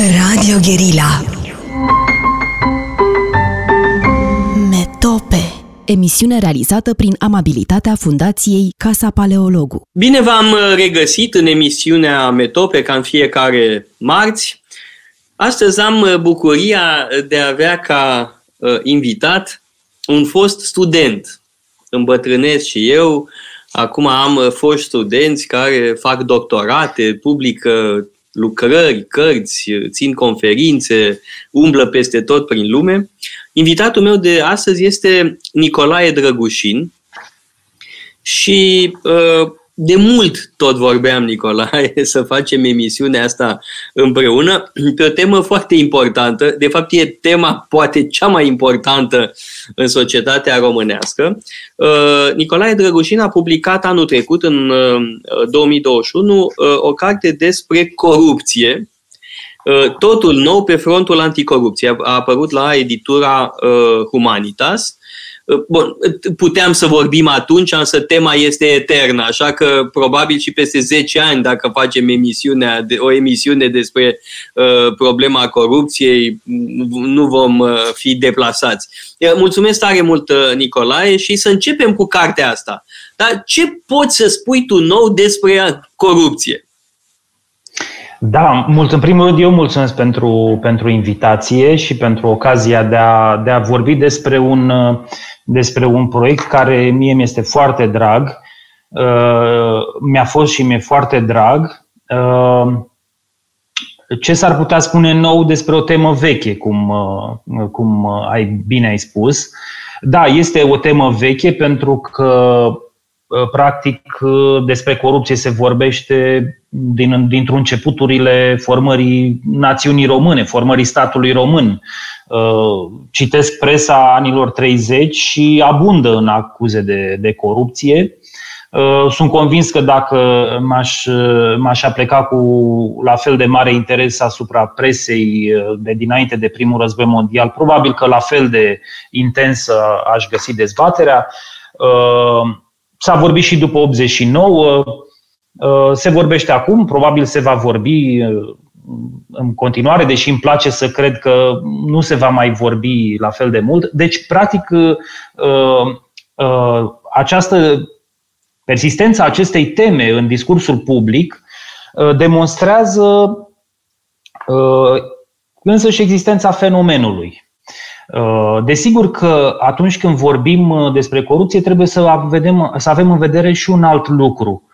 Radio Guerilla Metope Emisiune realizată prin amabilitatea Fundației Casa Paleologu. Bine v-am regăsit în emisiunea Metope ca în fiecare marți. Astăzi am bucuria de a avea ca uh, invitat un fost student. Îmbătrânesc și eu. Acum am uh, foști studenți care fac doctorate, publică lucrări, cărți, țin conferințe, umblă peste tot prin lume. Invitatul meu de astăzi este Nicolae Drăgușin și uh, de mult tot vorbeam, Nicolae, să facem emisiunea asta împreună pe o temă foarte importantă. De fapt, e tema poate cea mai importantă în societatea românească. Uh, Nicolae Drăgușin a publicat anul trecut, în 2021, uh, uh, o carte despre corupție, totul nou pe frontul anticorupție. A apărut la editura Humanitas Bun, puteam să vorbim atunci, însă tema este eternă, așa că probabil și peste 10 ani, dacă facem emisiunea, o emisiune despre uh, problema corupției, nu vom uh, fi deplasați. Mulțumesc tare mult, uh, Nicolae, și să începem cu cartea asta. Dar ce poți să spui tu nou despre corupție? Da, mult, în primul rând eu mulțumesc pentru, pentru invitație și pentru ocazia de a, de a vorbi despre un, despre un proiect care mie mi este foarte drag, uh, mi-a fost și mi-e foarte drag. Uh, ce s-ar putea spune nou despre o temă veche, cum, uh, cum ai bine ai spus? Da, este o temă veche pentru că practic despre corupție se vorbește din, dintr-un începuturile formării națiunii române, formării statului român. Uh, citesc presa anilor 30 și abundă în acuze de, de corupție. Uh, sunt convins că dacă m-aș, m-aș apleca cu la fel de mare interes asupra presei uh, de dinainte de primul război mondial, probabil că la fel de intensă aș găsi dezbaterea. S-a vorbit și după 89, se vorbește acum, probabil se va vorbi în continuare, deși îmi place să cred că nu se va mai vorbi la fel de mult. Deci, practic, uh, uh, această persistența acestei teme în discursul public uh, demonstrează însă și existența fenomenului. Desigur că atunci când vorbim despre corupție trebuie să, vedem, să avem în vedere și un alt lucru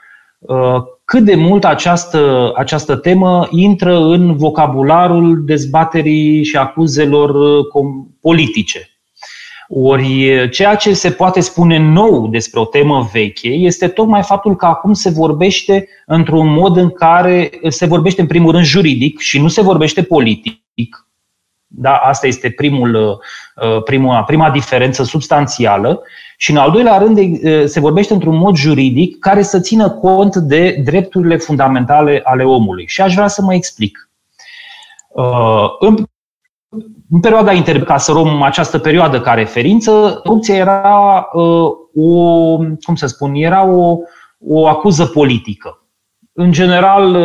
cât de mult această, această temă intră în vocabularul dezbaterii și acuzelor uh, politice. Ori ceea ce se poate spune nou despre o temă veche este tocmai faptul că acum se vorbește într-un mod în care se vorbește în primul rând juridic și nu se vorbește politic. Da, asta este primul, uh, prima, prima diferență substanțială. Și în al doilea rând se vorbește într-un mod juridic care să țină cont de drepturile fundamentale ale omului. Și aș vrea să mă explic. În, în perioada inter, ca să luăm această perioadă ca referință, corupția era o, cum să spun, era o, o acuză politică. În general,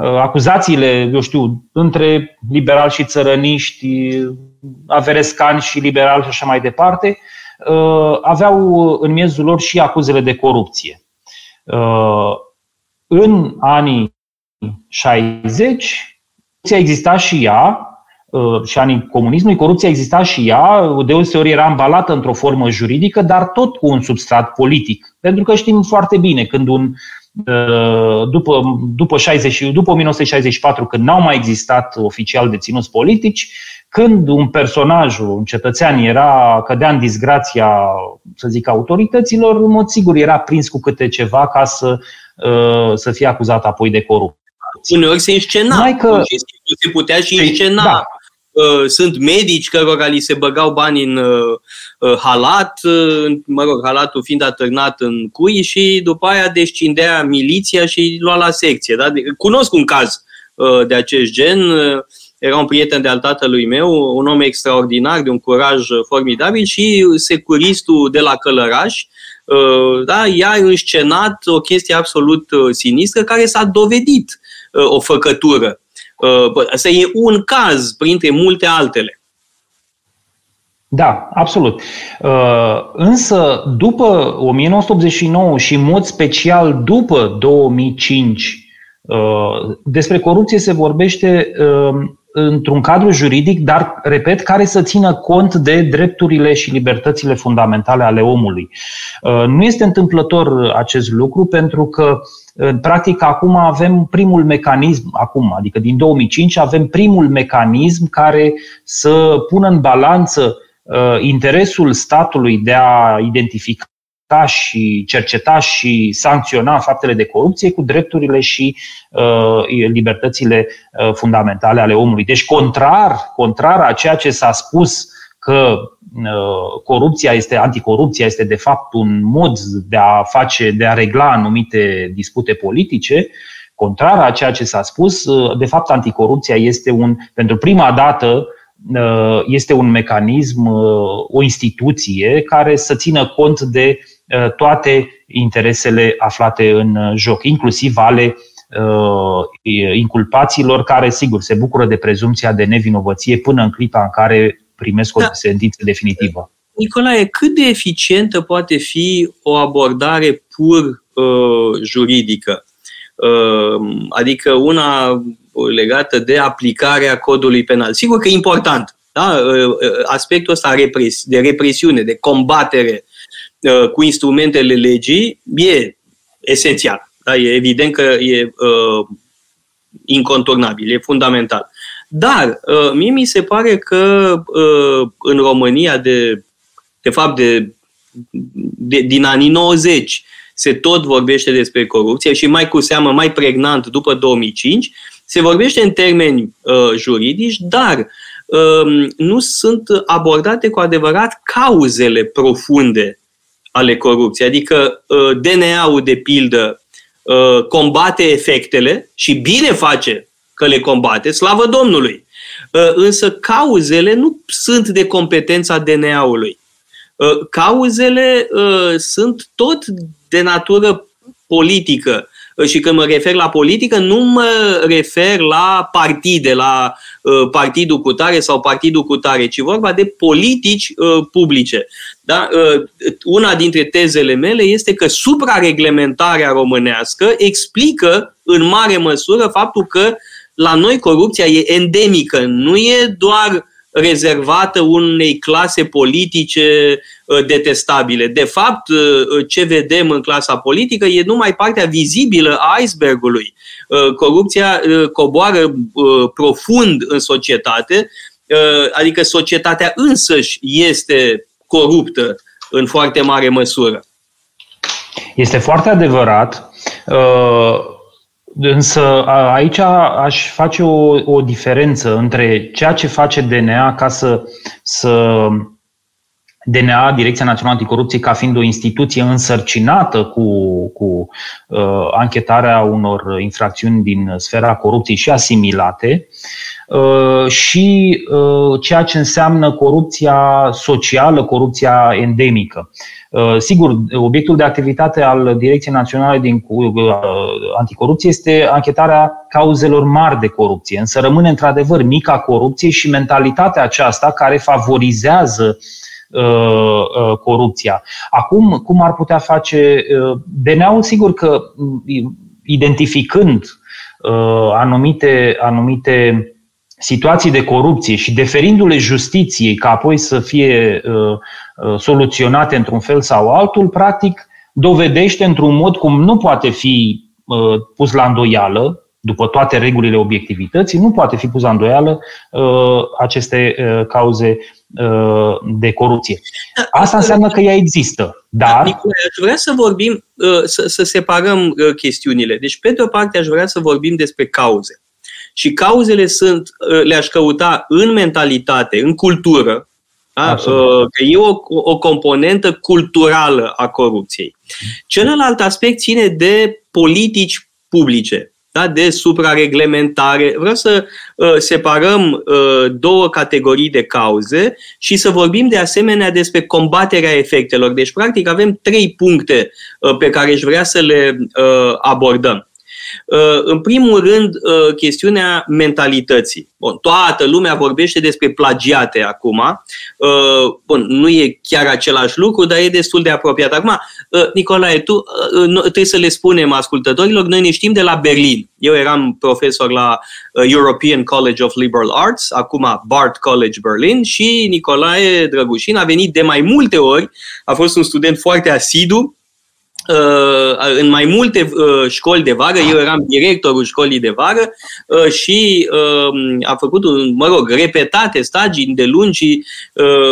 acuzațiile, eu știu, între liberali și țărăniști, averescani și liberali și așa mai departe, Uh, aveau în miezul lor și acuzele de corupție. Uh, în anii 60, corupția exista și ea, uh, și anii comunismului, corupția exista și ea, deoseori era ambalată într-o formă juridică, dar tot cu un substrat politic. Pentru că știm foarte bine, când un, după, după, 60, după 1964, când n-au mai existat oficial deținuți politici, când un personaj, un cetățean era, cădea în disgrația, să zic, autorităților, în mod sigur era prins cu câte ceva ca să, uh, să fie acuzat apoi de corupție. Uneori se înscena. Mai că... Se putea și înscena. Da. Uh, sunt medici cărora li se băgau bani în uh, halat, mă rog, halatul fiind atârnat în cui și după aia descindea miliția și lua la secție. Da? Cunosc un caz de acest gen era un prieten de al tatălui meu, un om extraordinar, de un curaj formidabil și securistul de la Călăraș, uh, da, i-a înscenat o chestie absolut uh, sinistră care s-a dovedit uh, o făcătură. Asta e un caz printre multe altele. Da, absolut. Însă, după 1989 și în mod special după 2005, despre corupție se vorbește într-un cadru juridic, dar, repet, care să țină cont de drepturile și libertățile fundamentale ale omului. Uh, nu este întâmplător acest lucru pentru că Practic, acum avem primul mecanism, acum, adică din 2005, avem primul mecanism care să pună în balanță uh, interesul statului de a identifica și cerceta și sancționa faptele de corupție cu drepturile și uh, libertățile uh, fundamentale ale omului. Deci, contrar, contrar a ceea ce s-a spus că uh, corupția este, anticorupția este de fapt un mod de a face, de a regla anumite dispute politice, contrar a ceea ce s-a spus, uh, de fapt anticorupția este un, pentru prima dată, uh, este un mecanism, uh, o instituție care să țină cont de Uh, toate interesele aflate în uh, joc, inclusiv ale uh, inculpaților care, sigur, se bucură de prezumția de nevinovăție până în clipa în care primesc o da. sentință definitivă. Nicolae, cât de eficientă poate fi o abordare pur uh, juridică? Uh, adică una legată de aplicarea codului penal. Sigur că e important. Da? Aspectul ăsta de represiune, de combatere Uh, cu instrumentele legii e esențial. Da? E evident că e uh, inconturnabil, e fundamental. Dar uh, mie mi se pare că uh, în România, de, de fapt, de, de, din anii 90, se tot vorbește despre corupție și mai cu seamă, mai pregnant după 2005, se vorbește în termeni uh, juridici, dar uh, nu sunt abordate cu adevărat cauzele profunde ale corupției. Adică uh, DNA-ul, de pildă, uh, combate efectele și bine face că le combate, slavă Domnului. Uh, însă cauzele nu sunt de competența DNA-ului. Cauzele sunt tot de natură politică și când mă refer la politică, nu mă refer la partide, la uh, partidul cu tare sau partidul cu tare, ci vorba de politici uh, publice. Da? Uh, una dintre tezele mele este că suprareglementarea românească explică în mare măsură faptul că la noi corupția e endemică, nu e doar rezervată unei clase politice uh, detestabile. De fapt, uh, ce vedem în clasa politică e numai partea vizibilă a icebergului. Uh, corupția coboară profund în societate, adică societatea însăși este coruptă în foarte mare măsură. Este foarte adevărat. Însă aici aș face o, o diferență între ceea ce face DNA ca să, să DNA, Direcția Națională Anticorupție, ca fiind o instituție însărcinată cu, cu uh, anchetarea unor infracțiuni din sfera corupției și asimilate, uh, și uh, ceea ce înseamnă corupția socială, corupția endemică. Uh, sigur, obiectul de activitate al Direcției Naționale din uh, Anticorupție este anchetarea cauzelor mari de corupție, însă rămâne într-adevăr mica corupție și mentalitatea aceasta care favorizează uh, corupția. Acum, cum ar putea face DNA-ul? Sigur că identificând anumite, anumite situații de corupție și deferindu-le justiției ca apoi să fie uh, uh, soluționate într-un fel sau altul, practic dovedește într-un mod cum nu poate fi uh, pus la îndoială, după toate regulile obiectivității, nu poate fi pus la îndoială aceste cauze de corupție. Asta înseamnă că ea există, dar... Nicolae, aș vrea să vorbim, să, să separăm chestiunile. Deci, pe de o parte, aș vrea să vorbim despre cauze. Și cauzele sunt, uh, le-aș căuta în mentalitate, în cultură, da? Uh, că e o, o componentă culturală a corupției. Celălalt aspect ține de politici publice, da? de suprareglementare. Vreau să uh, separăm uh, două categorii de cauze și să vorbim de asemenea despre combaterea efectelor. Deci, practic, avem trei puncte uh, pe care aș vrea să le uh, abordăm. Uh, în primul rând, uh, chestiunea mentalității. Bun, toată lumea vorbește despre plagiate acum. Uh, bun, nu e chiar același lucru, dar e destul de apropiat. Acum, Nicolae, tu trebuie să le spunem ascultătorilor, noi ne știm de la Berlin. Eu eram profesor la European College of Liberal Arts, acum Bard College Berlin și Nicolae Drăgușin a venit de mai multe ori, a fost un student foarte asidu Uh, în mai multe uh, școli de vară, eu eram directorul școlii de vară uh, și a făcut, mă rog, repetate stagii de lungi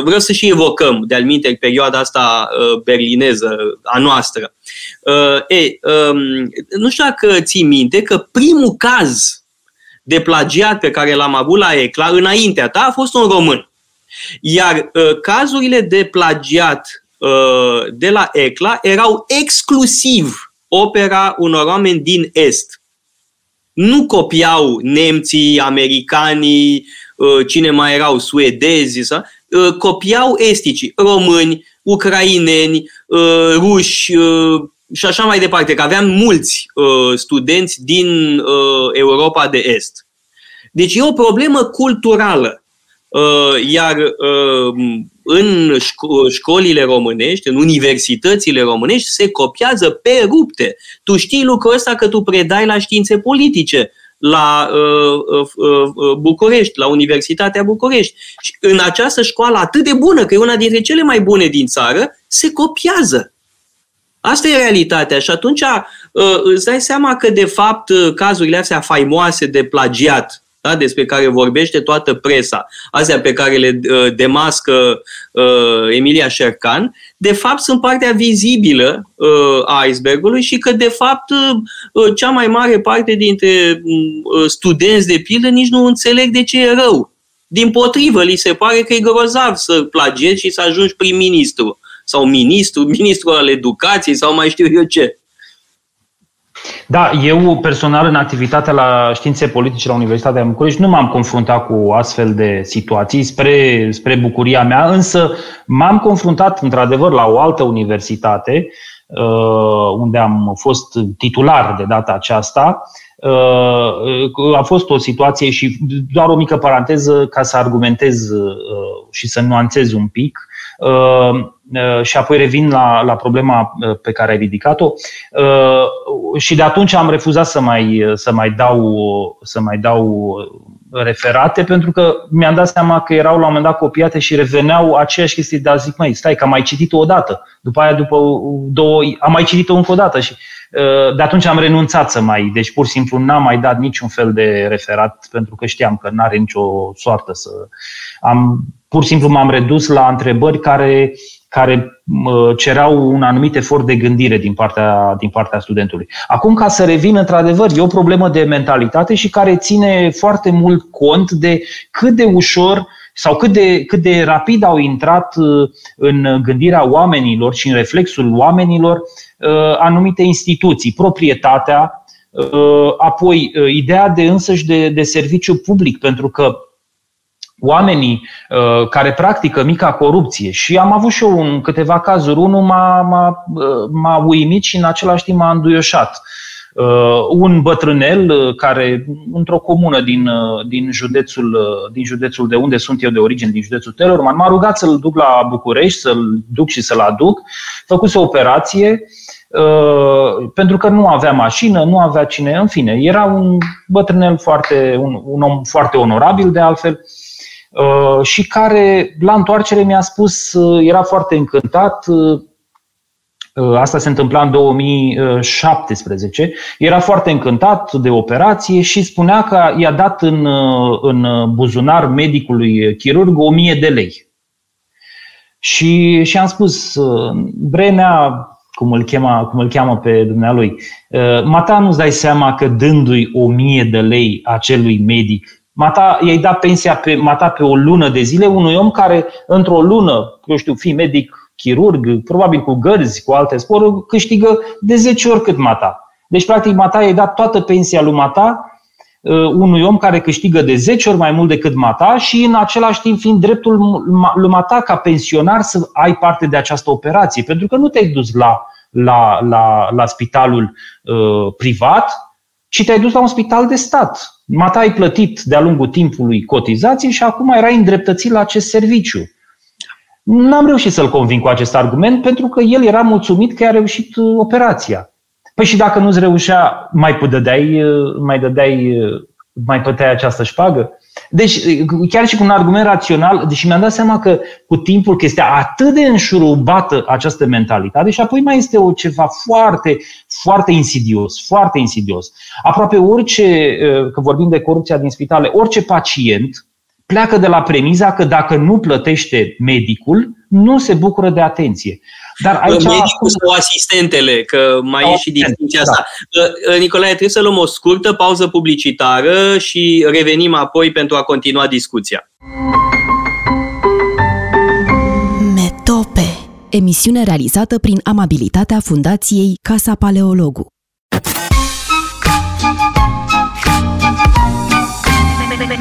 vreau să și evocăm de-al minte perioada asta berlineză a noastră. E, um, nu știu dacă ții minte că primul caz de plagiat pe care l-am avut la ECLA înaintea ta a fost un român. Iar cazurile de plagiat Uh, de la ECLA erau exclusiv opera unor oameni din Est. Nu copiau nemții, americanii, uh, cine mai erau, suedezi, sau, uh, copiau esticii, români, ucraineni, ruși și așa mai departe, că aveam mulți studenți din Europa de Est. Deci e o problemă culturală. Iar în școlile românești, în universitățile românești, se copiază pe rupte. Tu știi lucrul ăsta că tu predai la științe politice la uh, uh, uh, București, la Universitatea București. Și în această școală atât de bună, că e una dintre cele mai bune din țară, se copiază. Asta e realitatea și atunci uh, îți dai seama că, de fapt, cazurile astea faimoase de plagiat da? despre care vorbește toată presa, astea pe care le uh, demască uh, Emilia Șercan, de fapt sunt partea vizibilă uh, a icebergului și că, de fapt, uh, cea mai mare parte dintre uh, studenți, de pildă, nici nu înțeleg de ce e rău. Din potrivă, li se pare că e grozav să plagiezi și să ajungi prim-ministru sau ministru, ministru al educației sau mai știu eu ce. Da, eu personal în activitatea la științe politice la Universitatea București nu m-am confruntat cu astfel de situații spre, spre bucuria mea, însă m-am confruntat într-adevăr la o altă universitate uh, unde am fost titular de data aceasta. Uh, a fost o situație și doar o mică paranteză ca să argumentez uh, și să nuanțez un pic. Uh, uh, și apoi revin la, la problema uh, pe care ai ridicat-o. Și de atunci am refuzat să mai, să mai, dau, să mai dau referate pentru că mi-am dat seama că erau la un moment dat copiate și reveneau aceeași chestii, dar zic, mai stai, că am mai citit-o odată. După aia, după două, am mai citit-o încă o dată și de atunci am renunțat să mai, deci pur și simplu n-am mai dat niciun fel de referat pentru că știam că n-are nicio soartă să... Am pur și simplu m-am redus la întrebări care, care cereau un anumit efort de gândire din partea, din partea studentului. Acum, ca să revin, într-adevăr, e o problemă de mentalitate și care ține foarte mult cont de cât de ușor sau cât de, cât de rapid au intrat uh, în gândirea oamenilor și în reflexul oamenilor uh, anumite instituții, proprietatea, uh, apoi ideea de însăși de, de serviciu public, pentru că oamenii uh, care practică mica corupție și am avut și eu în câteva cazuri, unul m-a, m-a, uh, m-a uimit și în același timp m-a înduioșat. Uh, un bătrânel uh, care, într-o comună din, uh, din, județul, uh, din județul de unde sunt eu de origine, din județul Telorman, m-a rugat să-l duc la București, să-l duc și să-l aduc. Făcuse o operație uh, pentru că nu avea mașină, nu avea cine, în fine, era un bătrânel foarte, un, un om foarte onorabil de altfel. Uh, Uh, și care la întoarcere mi-a spus, uh, era foarte încântat, uh, Asta se întâmpla în 2017. Era foarte încântat de operație și spunea că i-a dat în, în buzunar medicului chirurg 1000 de lei. Și, și am spus, Brenea, cum îl, chema, cum îl cheamă pe dumnealui, Mata nu-ți dai seama că dându-i 1000 de lei acelui medic Mata, i-ai dat pensia pe, mata pe o lună de zile unui om care într-o lună, eu știu, fi medic, chirurg, probabil cu gărzi, cu alte sporuri, câștigă de 10 ori cât mata. Deci, practic, mata i-ai dat toată pensia lui mata uh, unui om care câștigă de 10 ori mai mult decât mata și în același timp fiind dreptul lui mata ca pensionar să ai parte de această operație. Pentru că nu te-ai dus la, la, la, la spitalul uh, privat, ci te-ai dus la un spital de stat. Mata ai plătit de-a lungul timpului cotizații și acum erai îndreptățit la acest serviciu. N-am reușit să-l conving cu acest argument pentru că el era mulțumit că a reușit uh, operația. Păi și dacă nu-ți reușea, mai dădeai, uh, mai dădeai, uh, mai plăteai această șpagă? Deci, chiar și cu un argument rațional, deși mi-am dat seama că cu timpul că este atât de înșurubată această mentalitate și apoi mai este o ceva foarte, foarte insidios, foarte insidios. Aproape orice, că vorbim de corupția din spitale, orice pacient pleacă de la premiza că dacă nu plătește medicul, nu se bucură de atenție. Dar aici Medicul sau asistentele, că mai e și distinția da. asta. Nicolae, trebuie să luăm o scurtă pauză publicitară și revenim apoi pentru a continua discuția. Metope Emisiune realizată prin amabilitatea Fundației Casa Paleologu.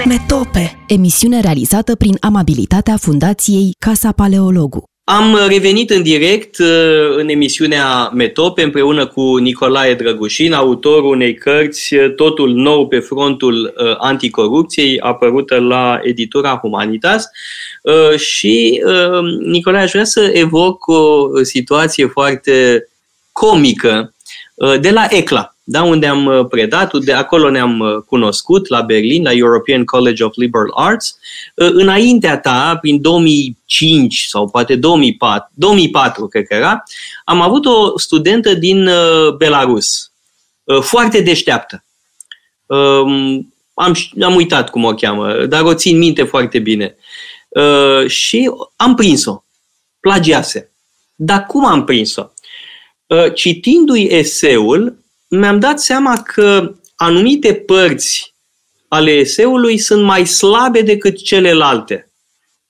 Metope Emisiune realizată prin amabilitatea Fundației Casa Paleologu. Am revenit în direct uh, în emisiunea Metope împreună cu Nicolae Drăgușin, autorul unei cărți uh, Totul nou pe frontul uh, anticorupției, apărută la editura Humanitas. Și Nicolae, aș vrea să evoc o situație foarte comică de la ECLA da, unde am uh, predat, de acolo ne-am uh, cunoscut, la Berlin, la European College of Liberal Arts. Uh, înaintea ta, prin 2005 sau poate 2004, 2004 cred că era, am avut o studentă din Belarus, foarte deșteaptă. Um, am, am uitat cum o cheamă, dar o țin minte foarte bine. Și am prins-o. Plagiase. Dar cum am prins-o? Citindu-i eseul, mi-am dat seama că anumite părți ale eseului sunt mai slabe decât celelalte.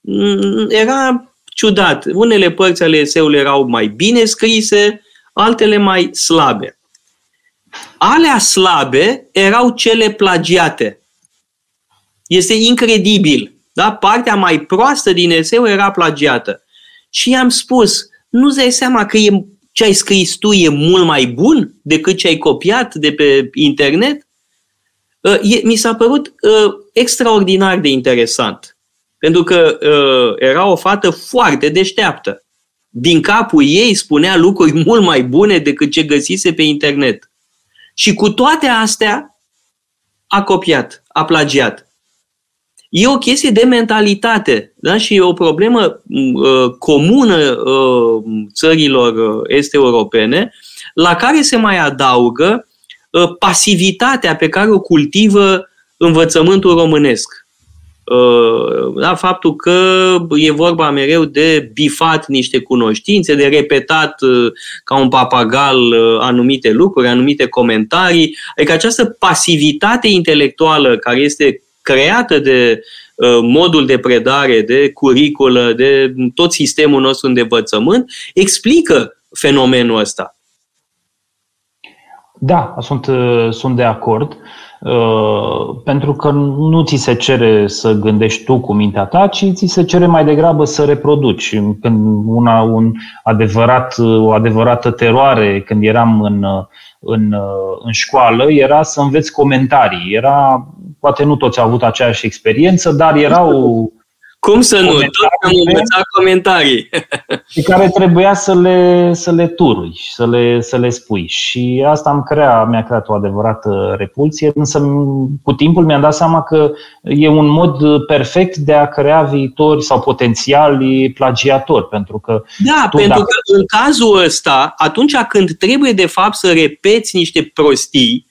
Mm, era ciudat. Unele părți ale eseului erau mai bine scrise, altele mai slabe. Alea slabe erau cele plagiate. Este incredibil. Da? Partea mai proastă din eseu era plagiată. Și i-am spus, nu-ți dai seama că e ce ai scris tu e mult mai bun decât ce ai copiat de pe internet? Uh, mi s-a părut uh, extraordinar de interesant. Pentru că uh, era o fată foarte deșteaptă. Din capul ei spunea lucruri mult mai bune decât ce găsise pe internet. Și cu toate astea a copiat, a plagiat. E o chestie de mentalitate da? și e o problemă uh, comună uh, țărilor uh, este europene, la care se mai adaugă uh, pasivitatea pe care o cultivă învățământul românesc. Uh, da, faptul că e vorba mereu de bifat niște cunoștințe, de repetat uh, ca un papagal anumite lucruri, anumite comentarii. Adică această pasivitate intelectuală care este creată de uh, modul de predare, de curiculă, de tot sistemul nostru de învățământ, explică fenomenul ăsta. Da, sunt, uh, sunt de acord. Uh, pentru că nu ți se cere să gândești tu cu mintea ta, ci ți se cere mai degrabă să reproduci. Când una, un adevărat, o adevărată teroare, când eram în, în, în școală, era să înveți comentarii. Era Poate nu toți au avut aceeași experiență, dar erau cum să nu? Tot am învățat comentarii. Pe care trebuia să le, să le turui și să le, să le spui. Și asta am crea, mi-a creat o adevărată repulsie, însă cu timpul mi-am dat seama că e un mod perfect de a crea viitori sau potențiali plagiatori. Pentru că da, pentru dacă... că în cazul ăsta, atunci când trebuie de fapt să repeți niște prostii,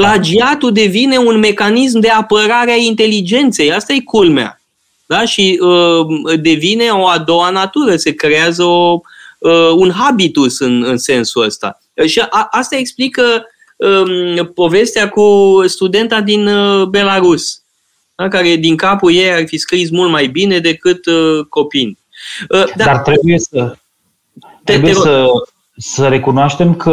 plagiatul devine un mecanism de apărare a inteligenței. Asta e culmea. Da? Și uh, devine o a doua natură, se creează o, uh, un habitus în, în sensul ăsta. Și a, asta explică uh, povestea cu studenta din uh, Belarus, da? care din capul ei ar fi scris mult mai bine decât uh, copii. Uh, dar, dar trebuie să, trebuie te, te să, să recunoaștem că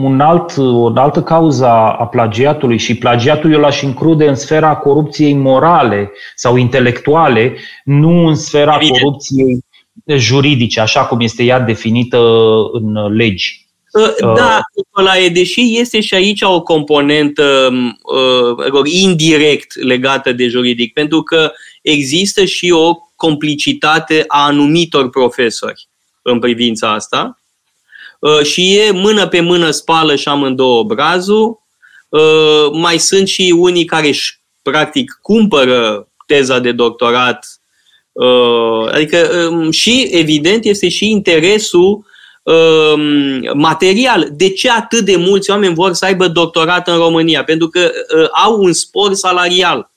un alt, o altă cauză a plagiatului și plagiatul eu l-aș include în sfera corupției morale sau intelectuale, nu în sfera Evident. corupției juridice, așa cum este ea definită în legi. Da, Nicolae, deși este și aici o componentă uh, indirect legată de juridic, pentru că există și o complicitate a anumitor profesori în privința asta uh, și e mână pe mână spală și amândouă obrazul. Uh, mai sunt și unii care își practic cumpără teza de doctorat uh, adică um, și evident este și interesul um, material. De ce atât de mulți oameni vor să aibă doctorat în România? Pentru că au un spor salarial.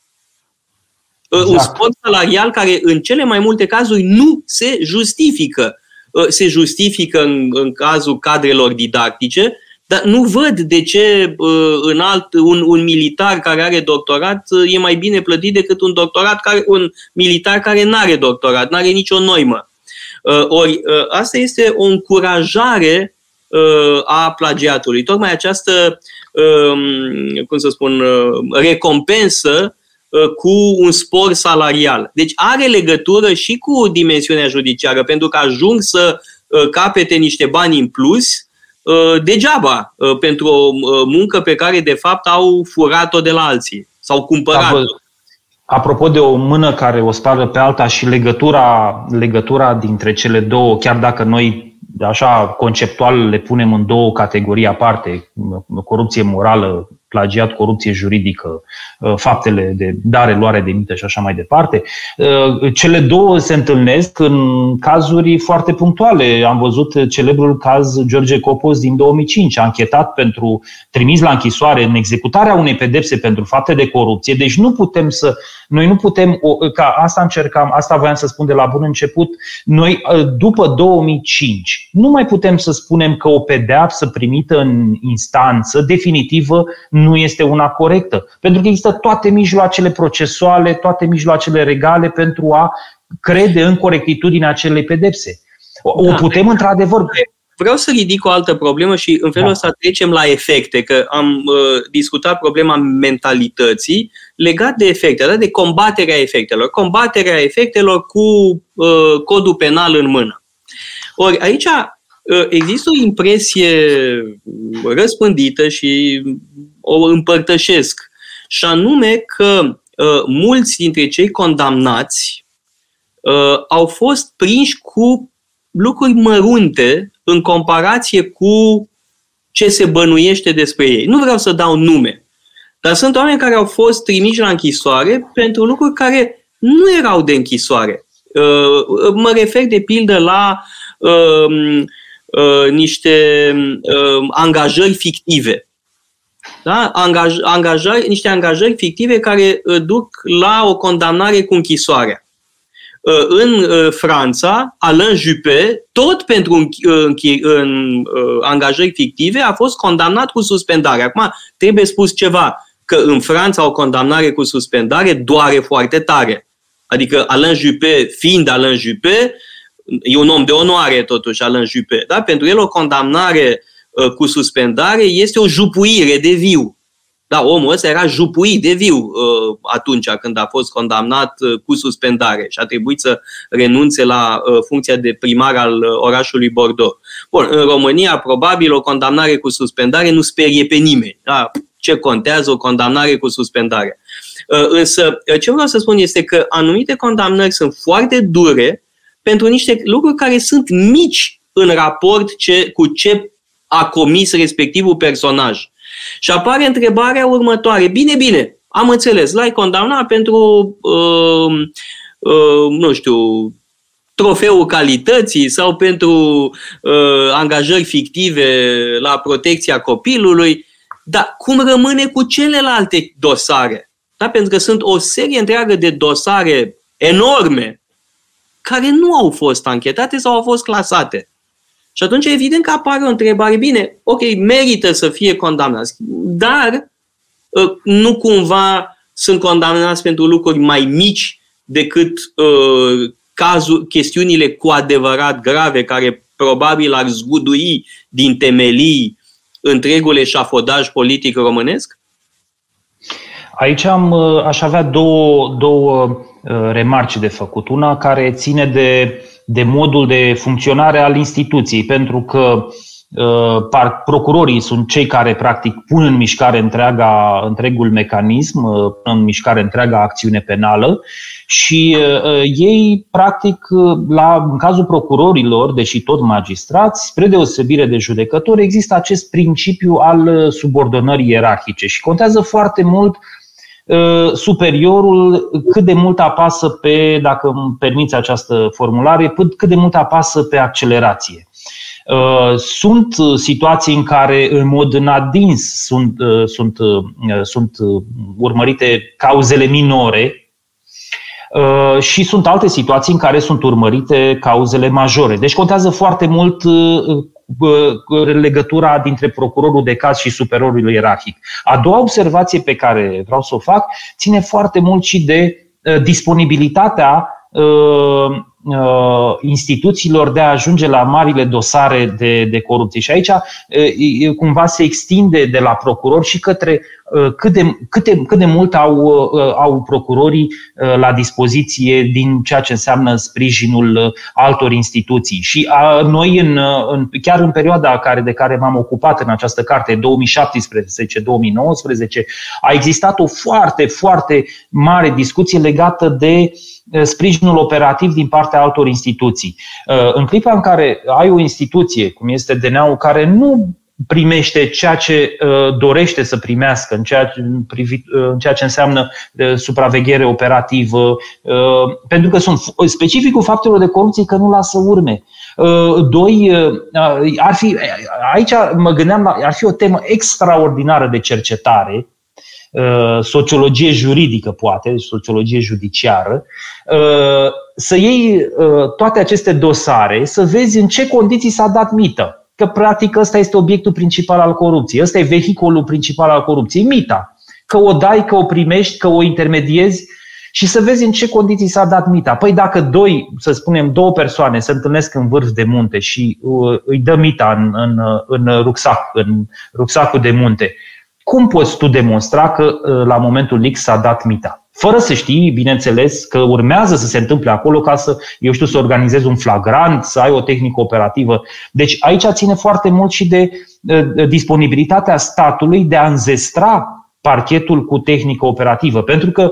Exact. Un spor salarial care în cele mai multe cazuri nu se justifică. Se justifică în, în cazul cadrelor didactice, dar nu văd de ce în alt, un, un militar care are doctorat e mai bine plătit decât un doctorat care, un militar care nu are doctorat, nu are nicio noimă. Ori asta este o încurajare a plagiatului. Tocmai această, cum să spun, recompensă Uh, cu un spor salarial. Deci are legătură și cu dimensiunea judiciară, pentru că ajung să uh, capete niște bani în plus uh, degeaba pentru o muncă pe care de fapt au furat-o de la alții sau cumpărat-o. Apropo de o mână care o spală pe alta și legătura, legătura dintre cele două, chiar dacă noi așa conceptual le punem în două categorii aparte, corupție morală plagiat, corupție juridică, uh, faptele de dare, luare de mită și așa mai departe. Uh, cele două se întâlnesc în cazuri foarte punctuale. Am văzut celebrul caz George Copos din 2005, anchetat pentru trimis la închisoare în executarea unei pedepse pentru fapte de corupție. Deci nu putem să, noi nu putem, ca asta încercam, asta voiam să spun de la bun început, noi uh, după 2005 nu mai putem să spunem că o pedeapsă primită în instanță definitivă nu este una corectă. Pentru că există toate mijloacele procesuale, toate mijloacele regale pentru a crede în corectitudinea acelei pedepse. O da. putem într-adevăr Vreau să ridic o altă problemă și în felul da. ăsta trecem la efecte, că am uh, discutat problema mentalității legat de efecte, da? de combaterea efectelor. Combaterea efectelor cu uh, codul penal în mână. Ori aici uh, există o impresie răspândită și o împărtășesc. Și anume că uh, mulți dintre cei condamnați uh, au fost prinși cu lucruri mărunte în comparație cu ce se bănuiește despre ei. Nu vreau să dau nume, dar sunt oameni care au fost trimiși la închisoare pentru lucruri care nu erau de închisoare. Uh, mă refer de pildă la uh, uh, niște uh, angajări fictive da? Angaj, angajări, niște angajări fictive care uh, duc la o condamnare cu închisoarea. Uh, în uh, Franța, Alain Juppé, tot pentru în angajări fictive, a fost condamnat cu suspendare. Acum, trebuie spus ceva, că în Franța o condamnare cu suspendare doare foarte tare. Adică Alain Juppé, fiind Alain Juppé, e un om de onoare totuși, Alain Juppé. Da? Pentru el o condamnare Uh, cu suspendare este o jupuire de viu. Da, omul ăsta era jupuit de viu uh, atunci când a fost condamnat uh, cu suspendare și a trebuit să renunțe la funcția de primar al orașului Bordeaux. Bun, în România, probabil, o condamnare cu suspendare nu sperie pe nimeni. Da? Ce contează o condamnare cu suspendare? Însă, ce vreau să spun este că anumite condamnări sunt foarte dure pentru niște lucruri care sunt mici în raport ce, cu ce a comis respectivul personaj. Și apare întrebarea următoare. Bine, bine, am înțeles, l-ai condamnat pentru, uh, uh, nu știu, trofeul calității sau pentru uh, angajări fictive la protecția copilului, dar cum rămâne cu celelalte dosare? Da? Pentru că sunt o serie întreagă de dosare enorme care nu au fost anchetate sau au fost clasate. Și atunci evident că apare o întrebare, bine, ok, merită să fie condamnați, dar ă, nu cumva sunt condamnați pentru lucruri mai mici decât uh, cazul, chestiunile cu adevărat grave care probabil ar zgudui din temelii întregul eșafodaj politic românesc? Aici am, ă, aș avea două, două remarci de făcut. Una care ține de de modul de funcționare al instituției, pentru că procurorii sunt cei care practic pun în mișcare întreaga, întregul mecanism, pun în mișcare întreaga acțiune penală și ei practic la, în cazul procurorilor, deși tot magistrați, spre deosebire de judecători, există acest principiu al subordonării ierarhice și contează foarte mult superiorul cât de mult apasă pe, dacă îmi permiți această formulare, cât de mult apasă pe accelerație. Uh, sunt uh, situații în care, în mod nadins, sunt, uh, sunt, sunt urmărite cauzele minore și sunt alte situații în care sunt urmărite cauzele majore. Deci contează foarte mult legătura dintre procurorul de caz și superiorul ierarhic. A doua observație pe care vreau să o fac ține foarte mult și de disponibilitatea Uh, instituțiilor de a ajunge la marile dosare de, de corupție. Și aici uh, cumva se extinde de la procuror și către uh, cât de, cât de, cât de mult au, au procurorii la dispoziție din ceea ce înseamnă sprijinul altor instituții. Și a, noi, în, în, chiar în perioada care, de care m-am ocupat în această carte, 2017-2019, a existat o foarte, foarte mare discuție legată de uh, Eh, sprijinul operativ din partea altor instituții. Eh, în clipa în care ai o instituție, cum este DNA-ul, care nu primește ceea ce eh, dorește să primească în ceea, în ceea ce înseamnă supraveghere operativă, pentru că sunt specificul factorilor de corupție că nu lasă urme. Doi, ar fi, aici mă gândeam la, ar fi o temă extraordinară de cercetare, Uh, sociologie juridică, poate, sociologie judiciară, uh, să iei uh, toate aceste dosare, să vezi în ce condiții s-a dat mită. Că, practic, ăsta este obiectul principal al corupției. Ăsta e vehiculul principal al corupției, mita. Că o dai, că o primești, că o intermediezi și să vezi în ce condiții s-a dat mita. Păi dacă doi, să spunem, două persoane se întâlnesc în vârf de munte și îi dă mita în, în, în rucsac, în rucsacul de munte, cum poți tu demonstra că uh, la momentul X s-a dat mita? Fără să știi, bineînțeles, că urmează să se întâmple acolo ca să, eu știu, să organizezi un flagrant, să ai o tehnică operativă. Deci aici ține foarte mult și de uh, disponibilitatea statului de a înzestra parchetul cu tehnică operativă. Pentru că uh,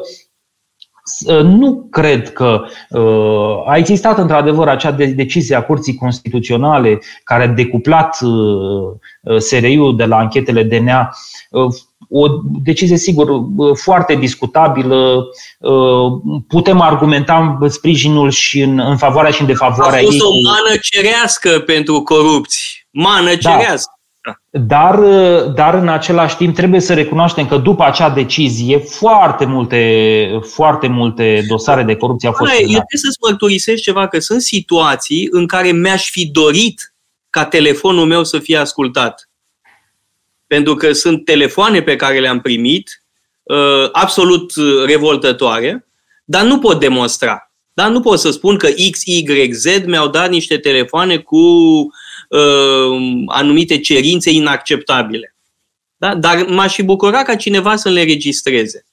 nu cred că uh, a existat într-adevăr acea decizie a Curții Constituționale care a decuplat uh, SRI-ul de la anchetele DNA Uh, o decizie, sigur, uh, foarte discutabilă. Uh, putem argumenta sprijinul și în, în favoarea și în defavoarea ei. A fost ei. o mană cerească pentru corupți. Mană da. cerească. Dar, dar în același timp trebuie să recunoaștem că după acea decizie foarte multe, foarte multe dosare de corupție au fost Eu trebuie să-ți mărturisesc ceva, că sunt situații în care mi-aș fi dorit ca telefonul meu să fie ascultat pentru că sunt telefoane pe care le-am primit, uh, absolut revoltătoare, dar nu pot demonstra. Da? Nu pot să spun că X, Y, Z mi-au dat niște telefoane cu uh, anumite cerințe inacceptabile. Da? Dar m-aș fi bucurat ca cineva să le registreze.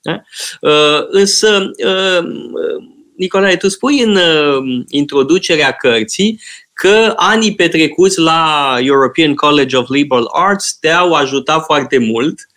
Da? Uh, însă, uh, Nicolae, tu spui în uh, introducerea cărții că anii petrecuți la European College of Liberal Arts te-au ajutat foarte mult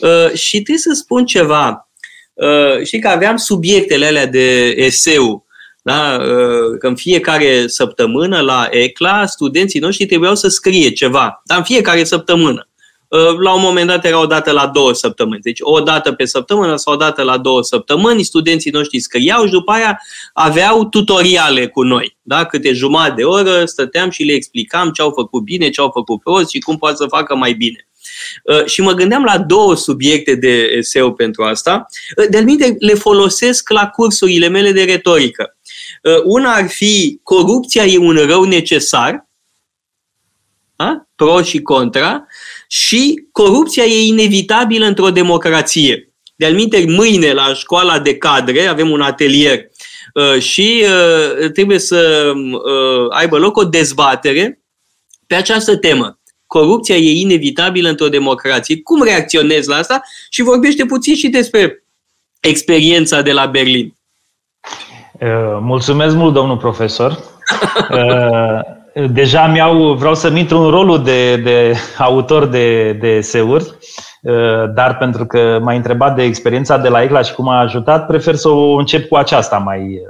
uh, și trebuie să spun ceva. Uh, știi că aveam subiectele alea de eseu, da? Uh, că în fiecare săptămână la ECLA studenții noștri trebuiau să scrie ceva, dar în fiecare săptămână. Uh, la un moment dat era o dată la două săptămâni. Deci o dată pe săptămână sau o dată la două săptămâni, studenții noștri scriau și după aia aveau tutoriale cu noi. Da? Câte jumătate de oră stăteam și le explicam ce au făcut bine, ce au făcut prost și cum poate să facă mai bine. Uh, și mă gândeam la două subiecte de eseu pentru asta. Uh, de minte le folosesc la cursurile mele de retorică. Una ar fi corupția e un rău necesar, da? pro și contra, și corupția e inevitabilă într-o democrație. De-al mâine la școala de cadre avem un atelier uh, și uh, trebuie să uh, aibă loc o dezbatere pe această temă. Corupția e inevitabilă într-o democrație. Cum reacționezi la asta? Și vorbește puțin și despre experiența de la Berlin. Mulțumesc mult, domnul profesor. Deja mi-au, vreau să-mi intru în rolul de, de autor de, de eseuri, dar pentru că m-ai întrebat de experiența de la ECLA și cum a ajutat, prefer să o încep cu aceasta mai,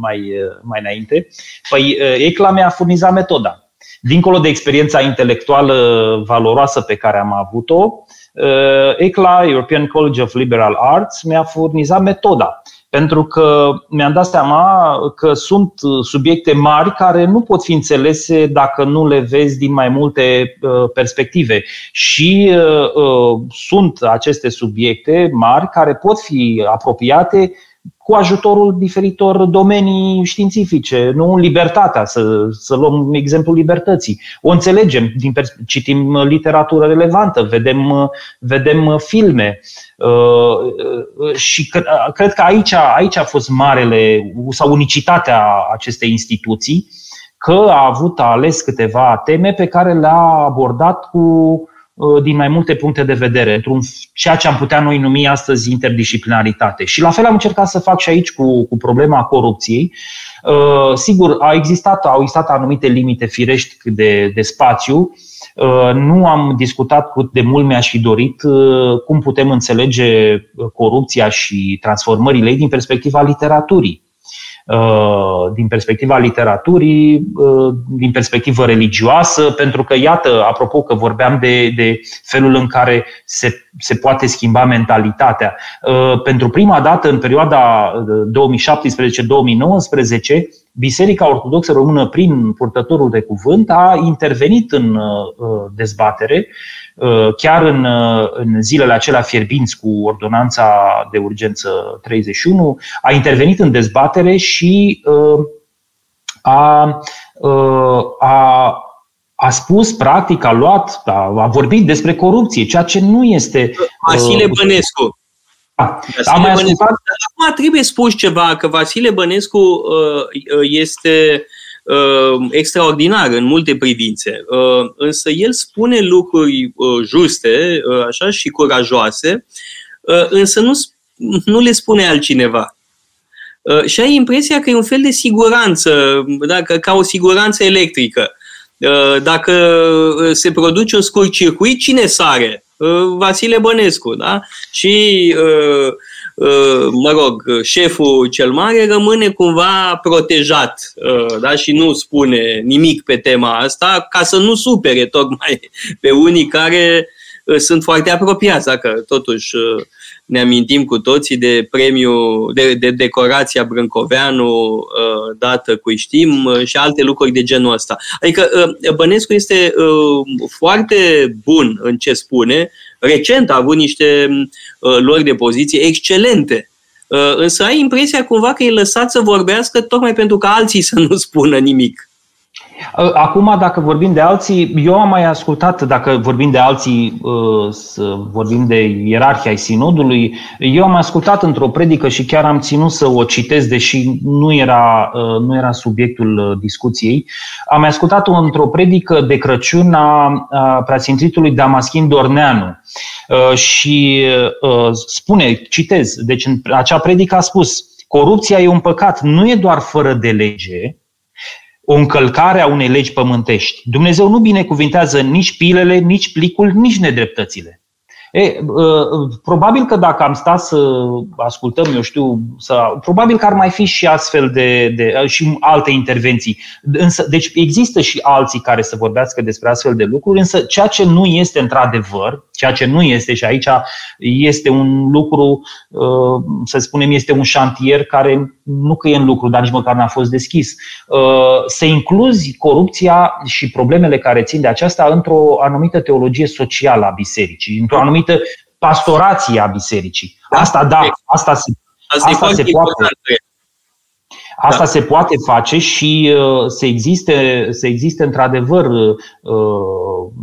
mai, mai înainte. Păi ECLA mi-a furnizat metoda. Dincolo de experiența intelectuală valoroasă pe care am avut-o, ECLA, European College of Liberal Arts, mi-a furnizat metoda pentru că mi-am dat seama că sunt subiecte mari care nu pot fi înțelese dacă nu le vezi din mai multe uh, perspective. Și uh, uh, sunt aceste subiecte mari care pot fi apropiate cu ajutorul diferitor domenii științifice, nu libertatea, să, să luăm exemplul libertății. O înțelegem, din pers- citim literatură relevantă, vedem, vedem filme uh, și cred că aici, aici a fost marele sau unicitatea acestei instituții, că a avut ales câteva teme pe care le-a abordat cu Uh, din mai multe puncte de vedere, într-un ceea ce am putea noi numi astăzi interdisciplinaritate. Și la fel am încercat să fac și aici cu, cu problema corupției. Uh, sigur, a existat, au existat anumite limite firești de, de spațiu. Uh, nu am discutat cât de mult mi-aș fi dorit cum putem înțelege corupția și transformările ei din perspectiva literaturii. Uh, din perspectiva literaturii, uh, din perspectivă religioasă, pentru că, iată, apropo că vorbeam de, de felul în care se, se poate schimba mentalitatea. Uh, pentru prima dată, în perioada 2017-2019, Biserica Ortodoxă Română, prin purtătorul de cuvânt, a intervenit în dezbatere Uh, chiar în, uh, în zilele acelea fierbinți cu ordonanța de urgență 31, a intervenit în dezbatere și uh, a, a, a spus, practic, a luat, a, a vorbit despre corupție, ceea ce nu este. Vasile Bănescu. Da, Vasile mai Bănescu. Acum trebuie spus ceva, că Vasile Bănescu este uh, extraordinar în multe privințe. Uh, însă el spune lucruri uh, juste, uh, așa, și curajoase, uh, însă nu, nu le spune altcineva. Uh, și ai impresia că e un fel de siguranță, da, ca, ca o siguranță electrică. Uh, dacă uh, se produce un scurt circuit, cine sare? Uh, Vasile Bănescu, da? Și uh, Uh, mă rog, șeful cel mare rămâne cumva protejat uh, da? și nu spune nimic pe tema asta ca să nu supere tocmai pe unii care uh, sunt foarte apropiați, dacă totuși ne amintim cu toții de premiu, de, de decorația Brâncoveanu dată cu știm și alte lucruri de genul ăsta. Adică Bănescu este foarte bun în ce spune, recent a avut niște uh, lor de poziție excelente. Uh, însă ai impresia cumva că e lăsat să vorbească tocmai pentru ca alții să nu spună nimic. Acum, dacă vorbim de alții, eu am mai ascultat, dacă vorbim de alții, uh, să vorbim de ierarhia ai sinodului, eu am ascultat într-o predică și chiar am ținut să o citesc, deși nu era, uh, nu era subiectul uh, discuției. Am ascultat-o într-o predică de Crăciun a preasfințitului Damaschin Dorneanu și spune, citez, deci în acea predică a spus, corupția e un păcat, nu e doar fără de lege, o încălcare a unei legi pământești. Dumnezeu nu binecuvintează nici pilele, nici plicul, nici nedreptățile. E, probabil că dacă am stat să ascultăm, eu știu, să, probabil că ar mai fi și astfel de, de și alte intervenții. Însă, deci există și alții care să vorbească despre astfel de lucruri, însă ceea ce nu este într-adevăr, ceea ce nu este și aici este un lucru, să spunem, este un șantier care nu că e în lucru, dar nici măcar n-a fost deschis. Să incluzi corupția și problemele care țin de aceasta într-o anumită teologie socială a bisericii, într-o anumită anumită pastorație a bisericii. Da, asta da, asta se, asta, asta se poate. Asta da. se poate face și uh, să existe, să existe într-adevăr uh,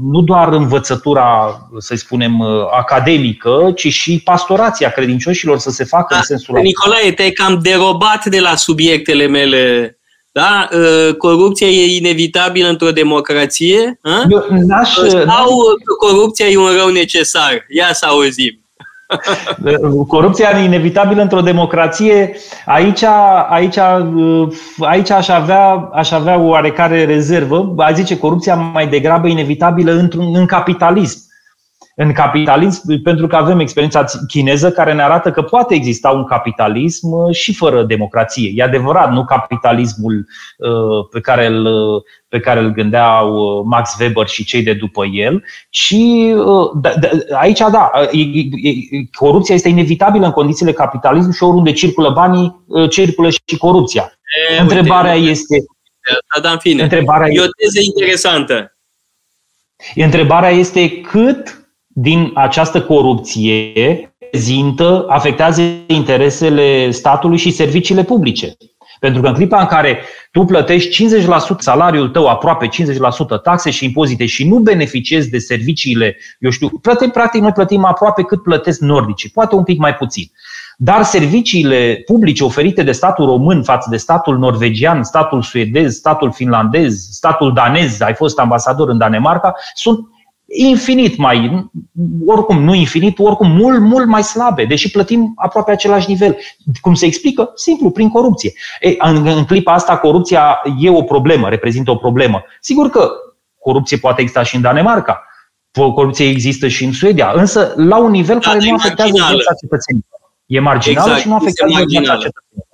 nu doar învățătura, să spunem, uh, academică, ci și pastorația credincioșilor să se facă da. în sensul Nicolae, te-ai cam derobat de la subiectele mele da? Ă, corupția e inevitabilă într-o democrație? Eu, n-aș, Sau corupția e un rău necesar? Ia să auzim. Corupția inevitabilă într-o democrație, aici, aici, aici aș, avea, aș avea o oarecare rezervă. A zice corupția mai degrabă inevitabilă într-un, în capitalism în capitalism, pentru că avem experiența chineză care ne arată că poate exista un capitalism uh, și fără democrație. E adevărat, nu capitalismul uh, pe care îl, uh, pe care îl gândeau Max Weber și cei de după el, ci da, da, aici, da, corupția este inevitabilă în condițiile capitalismului și oriunde circulă banii, circulă și corupția. E, Întrebarea uite, este. Da, da, în fine. Întrebarea e o teză interesantă. Întrebarea este cât din această corupție prezintă, afectează interesele statului și serviciile publice. Pentru că în clipa în care tu plătești 50% salariul tău, aproape 50% taxe și impozite și nu beneficiezi de serviciile, eu știu, plătim, practic noi plătim aproape cât plătesc nordicii, poate un pic mai puțin. Dar serviciile publice oferite de statul român față de statul norvegian, statul suedez, statul finlandez, statul danez, ai fost ambasador în Danemarca, sunt infinit mai, oricum nu infinit, oricum mult, mult mai slabe, deși plătim aproape același nivel. Cum se explică? Simplu, prin corupție. E, în, în clipa asta, corupția e o problemă, reprezintă o problemă. Sigur că corupție poate exista și în Danemarca, corupție există și în Suedia, însă la un nivel da, care nu afectează viața cetățenilor. E marginală exact, și nu afectează viața cetățenilor.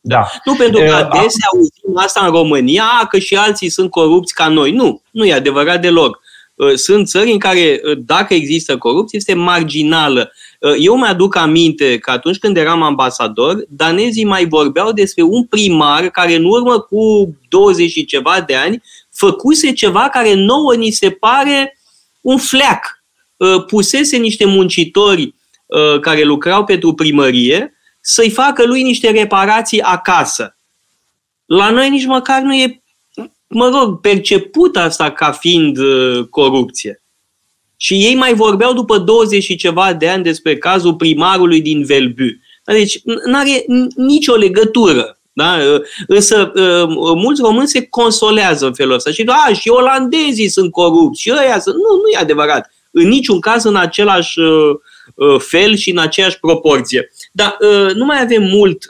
Da. Nu pentru că adesea auzim asta în România, că și alții sunt corupți ca noi. Nu, nu e adevărat deloc. Uh, sunt țări în care, uh, dacă există corupție, este marginală. Uh, eu mi-aduc aminte că atunci când eram ambasador, danezii mai vorbeau despre un primar care în urmă cu 20 și ceva de ani făcuse ceva care nouă ni se pare un fleac. Pusese niște muncitori care lucrau pentru primărie să-i facă lui niște reparații acasă. La noi nici măcar nu e mă rog, perceput asta ca fiind uh, corupție. Și ei mai vorbeau după 20 și ceva de ani despre cazul primarului din Velbu. Deci nu are nicio legătură. Da? Uh, însă uh, mulți români se consolează în felul ăsta și a, și olandezii sunt corupți și ăia sunt... Nu, nu e adevărat. În niciun caz în același fel și în aceeași proporție. Dar nu mai avem mult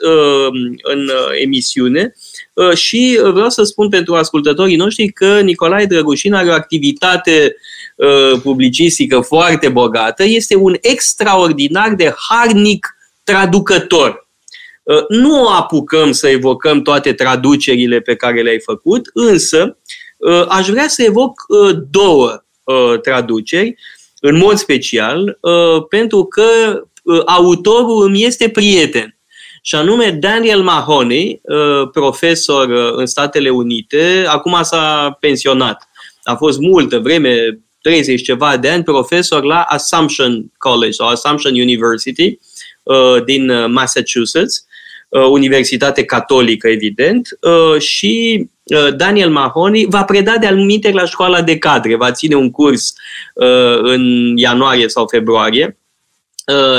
în emisiune. Uh, și vreau să spun pentru ascultătorii noștri că Nicolae Drăgușin are o activitate uh, publicistică foarte bogată, este un extraordinar de harnic traducător. Uh, nu apucăm să evocăm toate traducerile pe care le-ai făcut, însă aș vrea să evoc două traduceri, în mod special, pentru că autorul îmi este prieten și anume Daniel Mahoney, uh, profesor uh, în Statele Unite, acum s-a pensionat. A fost multă vreme, 30 ceva de ani, profesor la Assumption College sau Assumption University uh, din Massachusetts, Universitate Catolică, evident, și Daniel Mahoney va preda de alminte la școala de cadre, va ține un curs în ianuarie sau februarie.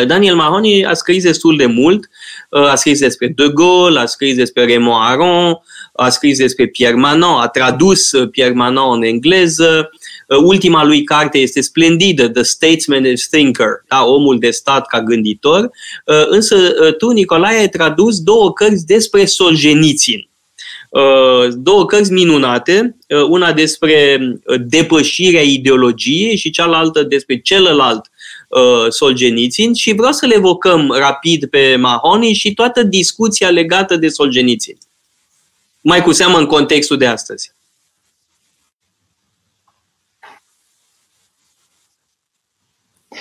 Daniel Mahoney a scris destul de mult a scris despre De Gaulle, a scris despre Raymond Aron, a scris despre Pierre Manon, a tradus uh, Pierre Manon în engleză. Uh, ultima lui carte este splendidă, The Statesman as Thinker, da, omul de stat ca gânditor. Uh, însă tu, Nicolae, ai tradus două cărți despre Solzhenitsyn. Două cărți minunate, una despre depășirea ideologiei și cealaltă despre celălalt uh, Solzhenitsyn și vreau să le evocăm rapid pe Mahoney și toată discuția legată de Solzhenitsyn. Mai cu seamă în contextul de astăzi.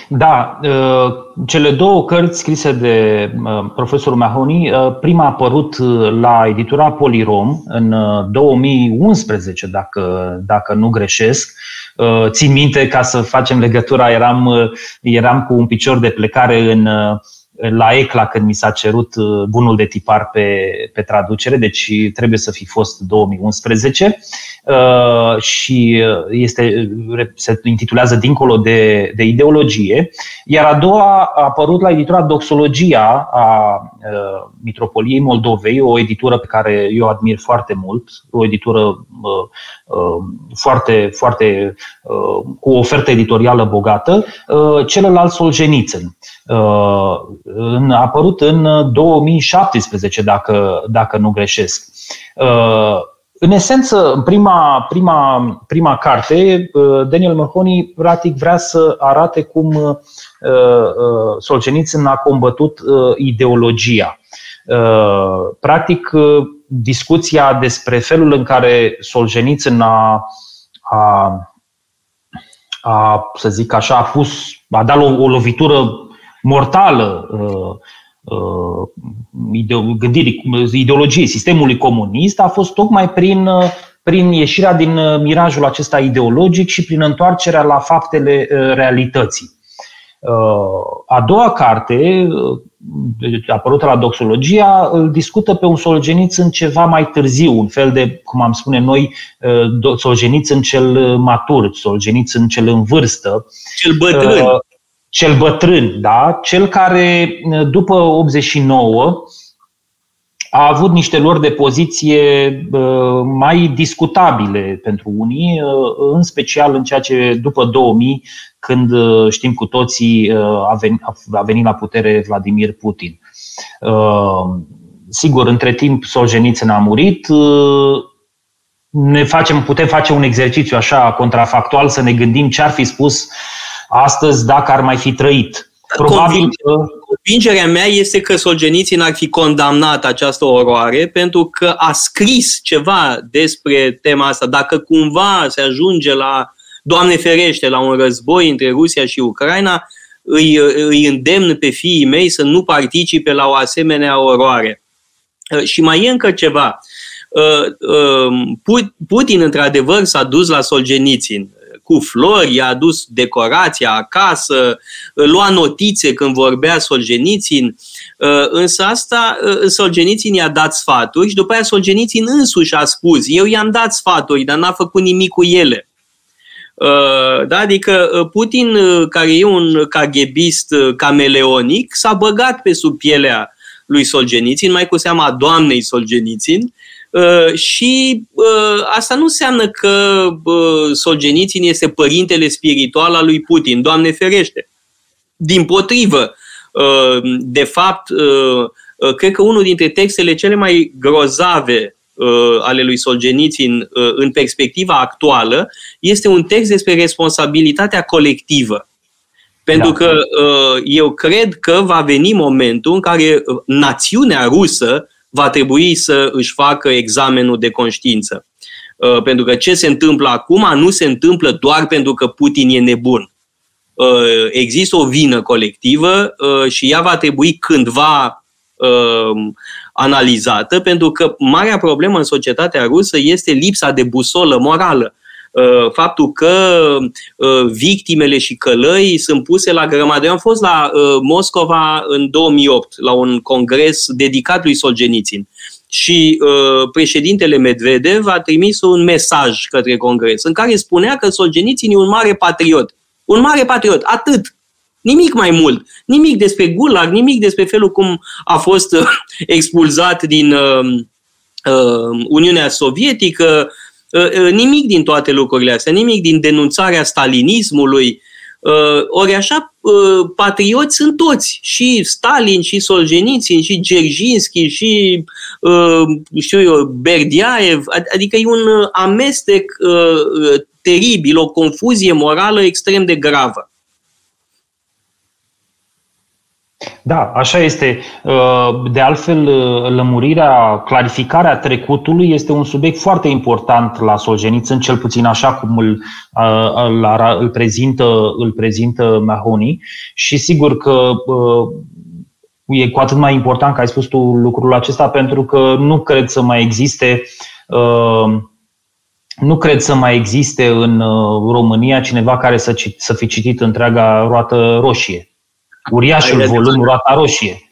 Da, uh, cele două cărți scrise de uh, profesorul Mahoney, uh, prima a apărut la editura Polirom în 2011, dacă, dacă nu greșesc, Uh, țin minte, ca să facem legătura, eram, uh, eram cu un picior de plecare în, uh, la ECLA când mi s-a cerut bunul de tipar pe, pe traducere, deci trebuie să fi fost 2011 și este, se intitulează Dincolo de, de ideologie, iar a doua a apărut la editura Doxologia a Mitropoliei Moldovei, o editură pe care eu admir foarte mult, o editură foarte, foarte cu o ofertă editorială bogată, celălalt Solzhenitsyn. A apărut în 2017, dacă, dacă nu greșesc. În esență, în prima, prima, prima carte, Daniel Mahoney practic vrea să arate cum Solzhenitsyn a combătut ideologia. Practic, discuția despre felul în care Solzhenitsyn a, a, a, să zic așa, a pus, a dat o, o lovitură mortală uh, uh, gândirii, ideologiei sistemului comunist a fost tocmai prin, uh, prin ieșirea din uh, mirajul acesta ideologic și prin întoarcerea la faptele uh, realității. A doua carte, apărută la Doxologia, îl discută pe un Solgeniț în ceva mai târziu, un fel de, cum am spune noi, Solgeniț în cel matur, Solgeniț în cel în vârstă. Cel bătrân. Cel bătrân, da? Cel care, după 89, a avut niște lor de poziție mai discutabile pentru unii, în special în ceea ce după 2000 când uh, știm cu toții uh, a venit, a venit la putere Vladimir Putin. Uh, sigur, între timp Solzhenitsyn a murit, ne facem, putem face un exercițiu așa contrafactual să ne gândim ce ar fi spus astăzi dacă ar mai fi trăit. Probabil că... Convingerea mea este că Solzhenitsyn ar fi condamnat această oroare pentru că a scris ceva despre tema asta. Dacă cumva se ajunge la Doamne ferește, la un război între Rusia și Ucraina, îi, îi îndemn pe fiii mei să nu participe la o asemenea oroare. Uh, și mai e încă ceva. Uh, uh, Putin, într-adevăr, s-a dus la Solgenițin cu flori, i-a adus decorația acasă, lua notițe când vorbea Solgenițin, însă asta Solgenițin i-a dat sfaturi și după aia Solgenițin însuși a spus, eu i-am dat sfaturi, dar n-a făcut nimic cu ele. Uh, da? Adică uh, Putin, uh, care e un caghebist cameleonic, s-a băgat pe sub pielea lui Solgenițin, mai cu seama a doamnei Solgenițin, și asta nu înseamnă că Solgenițin este părintele spiritual al lui Putin, Doamne ferește. Din potrivă, de fapt, cred că unul dintre textele cele mai grozave uh, ale lui Solzhenitsyn uh, în perspectiva actuală este un text despre responsabilitatea colectivă. Pentru da. că uh, eu cred că va veni momentul în care uh, națiunea rusă va trebui să își facă examenul de conștiință. Uh, pentru că ce se întâmplă acum nu se întâmplă doar pentru că Putin e nebun. Uh, există o vină colectivă uh, și ea va trebui cândva uh, analizată, pentru că marea problemă în societatea rusă este lipsa de busolă morală. Uh, faptul că uh, victimele și călăi sunt puse la grămadă. Eu am fost la uh, Moscova în 2008, la un congres dedicat lui Solzhenitsyn. Și uh, președintele Medvedev a trimis un mesaj către congres în care spunea că Solzhenitsyn e un mare patriot. Un mare patriot, atât. Nimic mai mult. Nimic despre Gulag, nimic despre felul cum a fost uh, expulzat din uh, uh, Uniunea Sovietică, uh, uh, nimic din toate lucrurile astea, nimic din denunțarea stalinismului. Uh, ori așa, uh, patrioți sunt toți, și Stalin, și Solzhenitsyn, și Gerginski, și uh, știu eu, Berdiaev, adică e un amestec uh, teribil, o confuzie morală extrem de gravă. Da, așa este. Uh, de altfel, uh, lămurirea, clarificarea trecutului este un subiect foarte important la Solzhenitsyn, cel puțin așa cum îl, uh, îl, îl, prezintă, îl prezintă Mahoney. Și sigur că e cu atât mai important că ai spus tu lucrul acesta, pentru că nu cred să mai existe nu cred să mai existe în România cineva care să, să fi citit întreaga roată roșie uriașul volum roata roșie.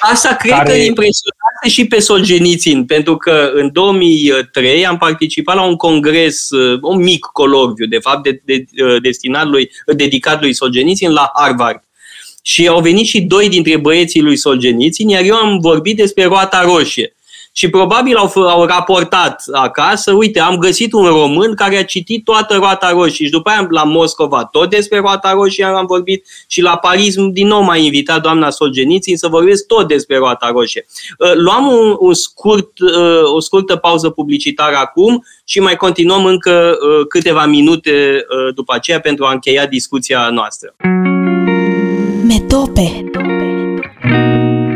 Asta cred care... că impresionează și pe Solzhenitsyn, pentru că în 2003 am participat la un congres, uh, un mic colorviu, de fapt, de, de, uh, destinat lui, dedicat lui Solzhenitsyn la Harvard. Și au venit și doi dintre băieții lui Solzhenitsyn, iar eu am vorbit despre roata roșie. Și probabil au, au raportat acasă, uite, am găsit un român care a citit toată roata roșie și după aia la Moscova tot despre roata roșie am vorbit și la Paris din nou m-a invitat doamna Solgenițin să vorbesc tot despre roata roșie. Uh, luam un, un scurt, uh, o scurtă pauză publicitară acum și mai continuăm încă uh, câteva minute după aceea pentru a încheia discuția noastră. Metope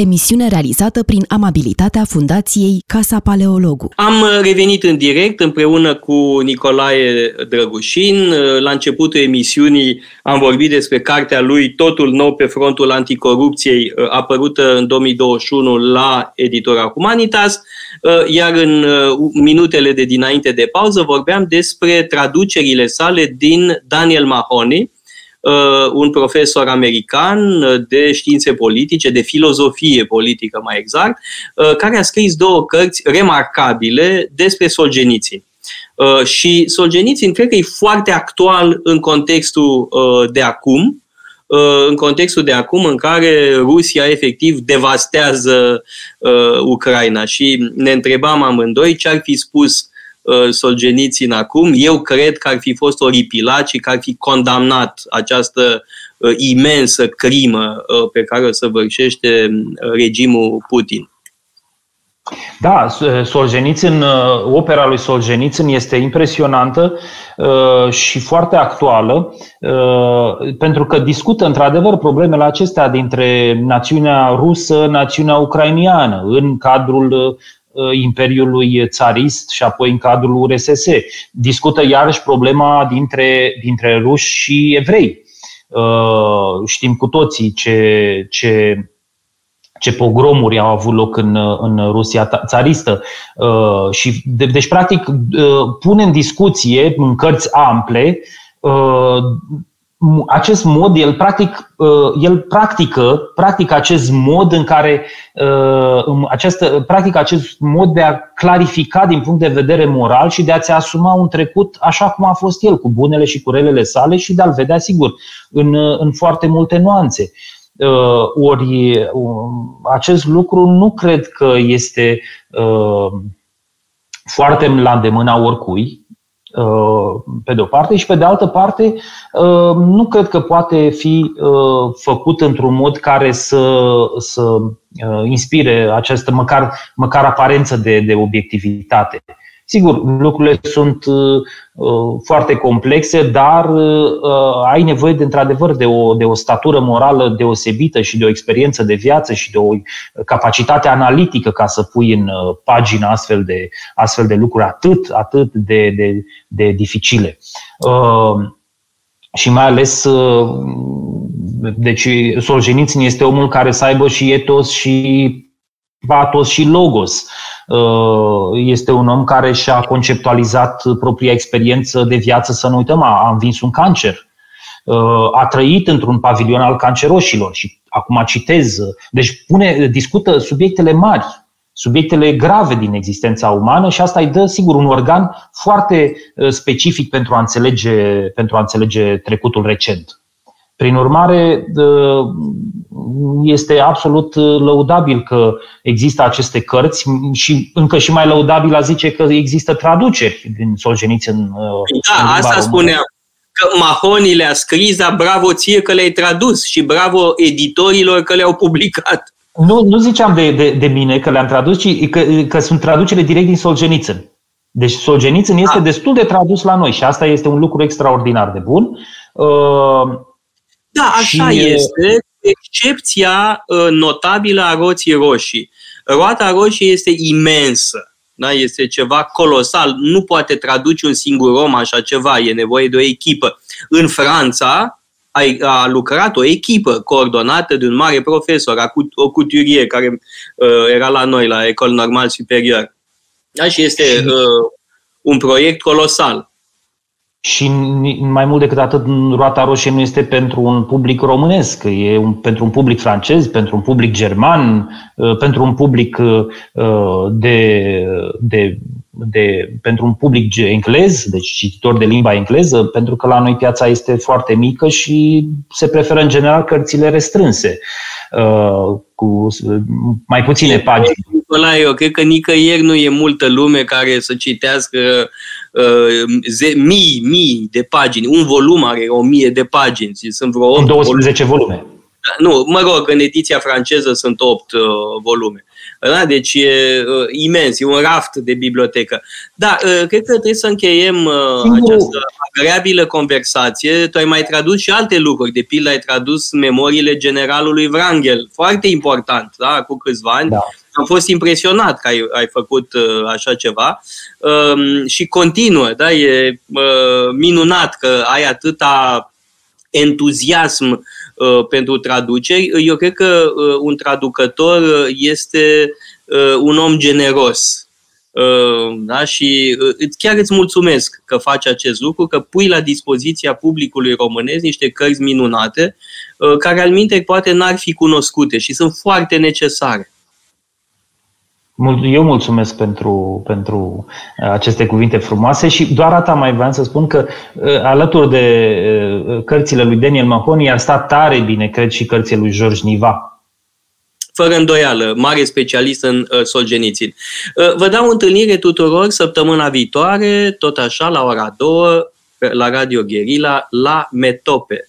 emisiune realizată prin amabilitatea Fundației Casa Paleologu. Am revenit în direct împreună cu Nicolae Drăgușin. La începutul emisiunii am vorbit despre cartea lui Totul nou pe frontul anticorupției, apărută în 2021 la editora Humanitas, iar în minutele de dinainte de pauză vorbeam despre traducerile sale din Daniel Mahoney, uh, un profesor american uh, de științe politice, de filozofie politică mai exact, uh, care a scris două cărți remarcabile despre Solgenițin. Uh, și Solgenițin cred că e foarte actual în contextul uh, de acum, uh, în contextul de acum în care Rusia efectiv devastează uh, Ucraina și ne întrebam amândoi ce ar fi spus Uh, Solgenițin acum, eu cred că ar fi fost oripilat și că ar fi condamnat această uh, imensă crimă uh, pe care o săvârșește regimul Putin. Da, Solzhenitsyn, opera lui Solzhenitsyn este impresionantă și foarte actuală, pentru că discută într-adevăr problemele acestea dintre națiunea rusă, națiunea ucrainiană, în cadrul Uh, Imperiului Țarist și apoi în cadrul URSS. Discută iarăși problema dintre, dintre ruși și evrei. Uh, știm cu toții ce, ce, ce pogromuri au avut loc în, în Rusia țaristă. Uh, și, de, deci, practic, pune în discuție, în cărți ample, acest mod, el practic, uh, el practică, practică acest mod în care, uh, această, practică acest mod de a clarifica din punct de vedere moral și de a-ți asuma un trecut așa cum a fost el, cu bunele și cu relele sale și de a-l vedea, sigur, în, în foarte multe nuanțe. Uh, ori acest lucru nu cred că este foarte la îndemâna oricui, Uh, pe de o parte și pe de altă parte uh, nu cred că poate fi uh, făcut într-un mod care să, să inspire această măcar, măcar aparență de, de obiectivitate. Sigur, lucrurile sunt uh, uh, foarte complexe, dar uh, ai nevoie de într-adevăr de o, de o statură morală deosebită și de o experiență de viață și de o capacitate analitică ca să pui în pagină astfel de, astfel de lucruri atât, atât de, de, de dificile. Și mai ales, deci Solzhenitsyn este omul care să aibă și etos și patos și logos. Uh, este un om care și-a conceptualizat propria experiență de viață, să nu uităm, a învins un cancer. Uh, a trăit într-un pavilion al canceroșilor și acum citez. Deci pune, discută subiectele mari, subiectele grave din existența umană și asta îi dă, sigur, un organ foarte uh, specific pentru a înțelege, pentru a înțelege trecutul recent. Prin urmare, este absolut lăudabil că există aceste cărți și încă și mai lăudabil a zice că există traduceri din Solzhenitsyn în Da, în asta română. spuneam. Că Mahoni le-a scris, dar bravo ție că le-ai tradus și bravo editorilor că le-au publicat. Nu, nu ziceam de, de, de mine că le-am tradus, ci că, că sunt traducere direct din Solzhenitsyn. Deci Solzhenitsyn este ah. destul de tradus la noi și asta este un lucru extraordinar de bun. Uh, da, așa și... este, excepția uh, notabilă a roții roșii. Roata roșie este imensă. Da? Este ceva colosal. Nu poate traduce un singur om așa ceva. E nevoie de o echipă. În Franța a, a lucrat o echipă coordonată de un mare profesor, o cuturie care uh, era la noi, la Ecole Normal Superior. Da? Și este uh, un proiect colosal. Și mai mult decât atât, roata roșie nu este pentru un public românesc, e un, pentru un public francez, pentru un public german, uh, pentru un public uh, de, de de, pentru un public englez, deci cititor de limba engleză, pentru că la noi piața este foarte mică și se preferă în general cărțile restrânse, cu mai puține pagini. Ăla, eu cred că nicăieri nu e multă lume care să citească uh, mii, mii de pagini. Un volum are o mie de pagini. Sunt vreo 8 12 volume. Nu, mă rog, în ediția franceză sunt 8 uh, volume. Da? Deci e uh, imens, e un raft de bibliotecă. Da, uh, cred că trebuie să încheiem uh, această agreabilă conversație. Tu ai mai tradus și alte lucruri. De pildă, ai tradus memoriile generalului Wrangel. Foarte important, da? cu câțiva ani. Da. Am fost impresionat că ai, ai făcut uh, așa ceva uh, și continuă. Da? E uh, minunat că ai atâta entuziasm uh, pentru traduceri. Eu cred că uh, un traducător uh, este uh, un om generos. Uh, da? Și uh, chiar îți mulțumesc că faci acest lucru, că pui la dispoziția publicului românesc niște cărți minunate, uh, care al minte poate n-ar fi cunoscute și sunt foarte necesare. Eu mulțumesc pentru, pentru uh, aceste cuvinte frumoase și doar atât mai vreau să spun că uh, alături de uh, cărțile lui Daniel Mahoney ar sta tare bine, cred, și cărțile lui George Niva. Fără îndoială, mare specialist în uh, Solgenițin. Uh, vă dau întâlnire tuturor săptămâna viitoare, tot așa, la ora 2, la Radio Guerilla, la Metope.